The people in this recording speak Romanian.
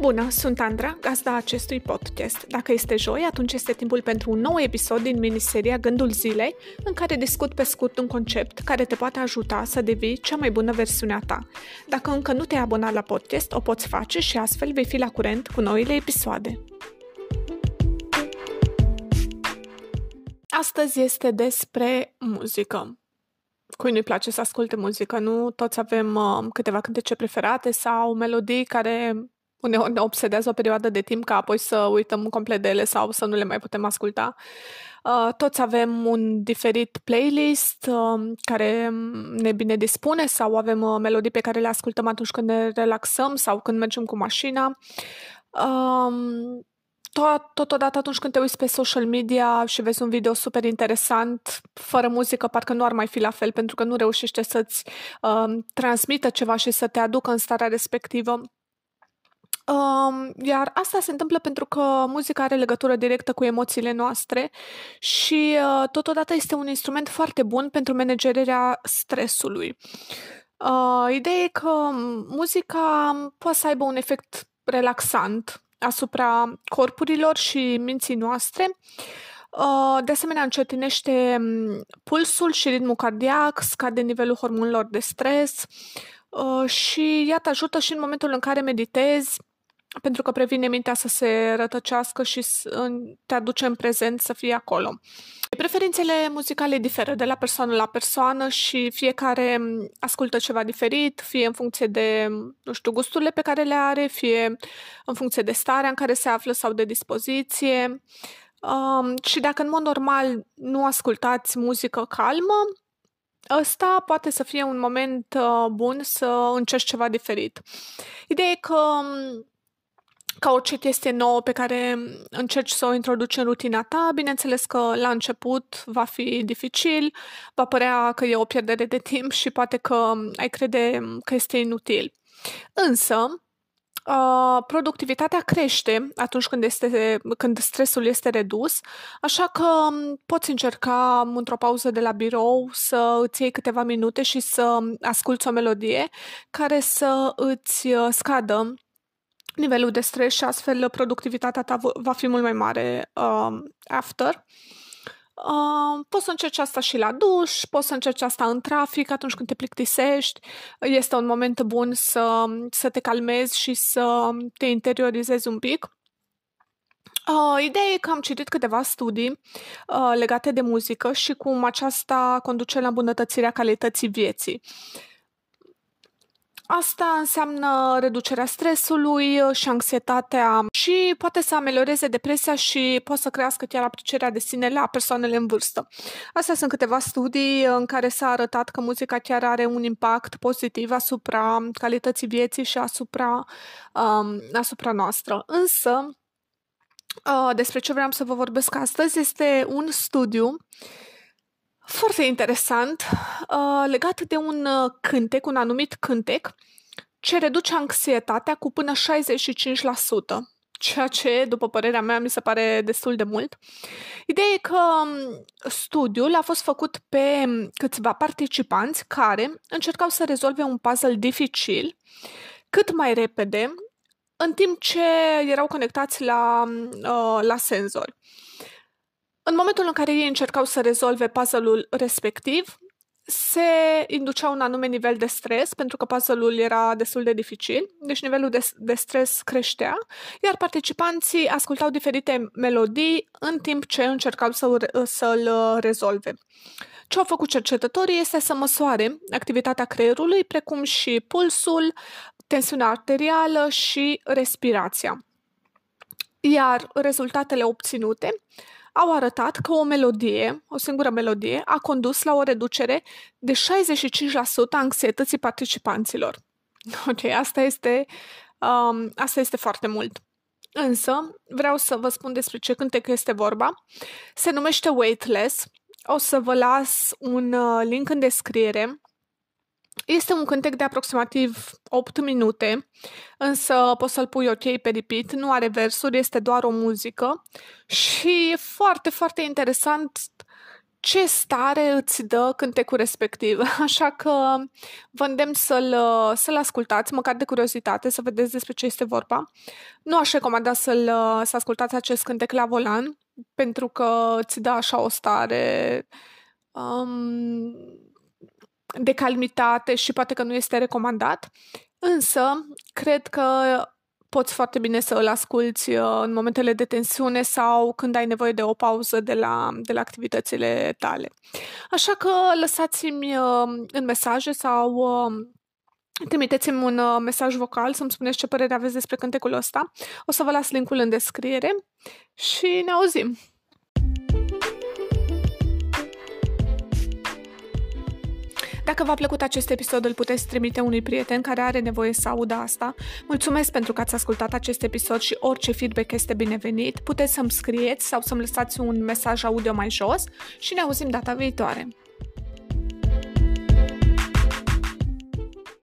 Bună, sunt Andra, gazda acestui podcast. Dacă este joi, atunci este timpul pentru un nou episod din miniseria Gândul Zilei, în care discut pe scurt un concept care te poate ajuta să devii cea mai bună versiune a ta. Dacă încă nu te-ai abonat la podcast, o poți face și astfel vei fi la curent cu noile episoade. Astăzi este despre muzică. Cui nu-i place să asculte muzică, nu? Toți avem uh, câteva cântece preferate sau melodii care uneori ne obsedează o perioadă de timp ca apoi să uităm complet de ele sau să nu le mai putem asculta. Uh, toți avem un diferit playlist uh, care ne bine dispune sau avem uh, melodii pe care le ascultăm atunci când ne relaxăm sau când mergem cu mașina. Uh, tot, totodată atunci când te uiți pe social media și vezi un video super interesant, fără muzică, parcă nu ar mai fi la fel, pentru că nu reușește să-ți uh, transmită ceva și să te aducă în starea respectivă. Um, iar asta se întâmplă pentru că muzica are legătură directă cu emoțiile noastre și uh, totodată este un instrument foarte bun pentru managerarea stresului. Uh, ideea e că muzica poate să aibă un efect relaxant asupra corpurilor și minții noastre. Uh, de asemenea, încetinește mm, pulsul și ritmul cardiac, scade nivelul hormonilor de stres uh, și iată ajută și în momentul în care meditezi pentru că previne mintea să se rătăcească și te aduce în prezent să fie acolo. Preferințele muzicale diferă de la persoană la persoană și fiecare ascultă ceva diferit, fie în funcție de, nu știu, gusturile pe care le are, fie în funcție de starea în care se află sau de dispoziție. Um, și dacă în mod normal nu ascultați muzică calmă, ăsta poate să fie un moment uh, bun să încerci ceva diferit. Ideea e că ca orice chestie nouă pe care încerci să o introduci în rutina ta, bineînțeles că la început va fi dificil, va părea că e o pierdere de timp și poate că ai crede că este inutil. Însă, Uh, productivitatea crește atunci când, este, când stresul este redus, așa că poți încerca într-o pauză de la birou să îți iei câteva minute și să asculți o melodie care să îți scadă nivelul de stres și astfel productivitatea ta va fi mult mai mare uh, after. Uh, poți să încerci asta și la duș, poți să încerci asta în trafic atunci când te plictisești. Este un moment bun să, să te calmezi și să te interiorizezi un pic. Uh, ideea e că am citit câteva studii uh, legate de muzică și cum aceasta conduce la îmbunătățirea calității vieții. Asta înseamnă reducerea stresului și anxietatea și poate să amelioreze depresia și poate să crească chiar aprecierea de sine la persoanele în vârstă. Astea sunt câteva studii în care s-a arătat că muzica chiar are un impact pozitiv asupra calității vieții și asupra, um, asupra noastră. Însă, uh, despre ce vreau să vă vorbesc astăzi este un studiu foarte interesant, uh, legat de un uh, cântec, un anumit cântec, ce reduce anxietatea cu până 65%, ceea ce, după părerea mea, mi se pare destul de mult. Ideea e că um, studiul a fost făcut pe um, câțiva participanți care încercau să rezolve un puzzle dificil cât mai repede, în timp ce erau conectați la, um, uh, la senzori. În momentul în care ei încercau să rezolve puzzle-ul respectiv, se inducea un anume nivel de stres, pentru că puzzle-ul era destul de dificil, deci nivelul de, de stres creștea, iar participanții ascultau diferite melodii în timp ce încercau să, să-l uh, rezolve. Ce au făcut cercetătorii este să măsoare activitatea creierului, precum și pulsul, tensiunea arterială și respirația. Iar rezultatele obținute au arătat că o melodie, o singură melodie, a condus la o reducere de 65% a anxietății participanților. Ok, asta este, um, asta este foarte mult. Însă, vreau să vă spun despre ce cântec este vorba. Se numește Weightless. O să vă las un uh, link în descriere este un cântec de aproximativ 8 minute, însă poți să-l pui ok pe repeat, nu are versuri, este doar o muzică și e foarte, foarte interesant ce stare îți dă cântecul respectiv. Așa că vă îndemn să-l, să-l ascultați, măcar de curiozitate, să vedeți despre ce este vorba. Nu aș recomanda să-l, să ascultați acest cântec la volan, pentru că îți dă așa o stare um, de calmitate și poate că nu este recomandat. Însă, cred că poți foarte bine să îl asculți uh, în momentele de tensiune sau când ai nevoie de o pauză de la, de la activitățile tale. Așa că lăsați-mi uh, în mesaje sau uh, trimiteți-mi un mesaj vocal să-mi spuneți ce părere aveți despre cântecul ăsta. O să vă las linkul în descriere și ne auzim! Dacă v-a plăcut acest episod, îl puteți trimite unui prieten care are nevoie să audă asta. Mulțumesc pentru că ați ascultat acest episod și orice feedback este binevenit. Puteți să-mi scrieți sau să-mi lăsați un mesaj audio mai jos și ne auzim data viitoare.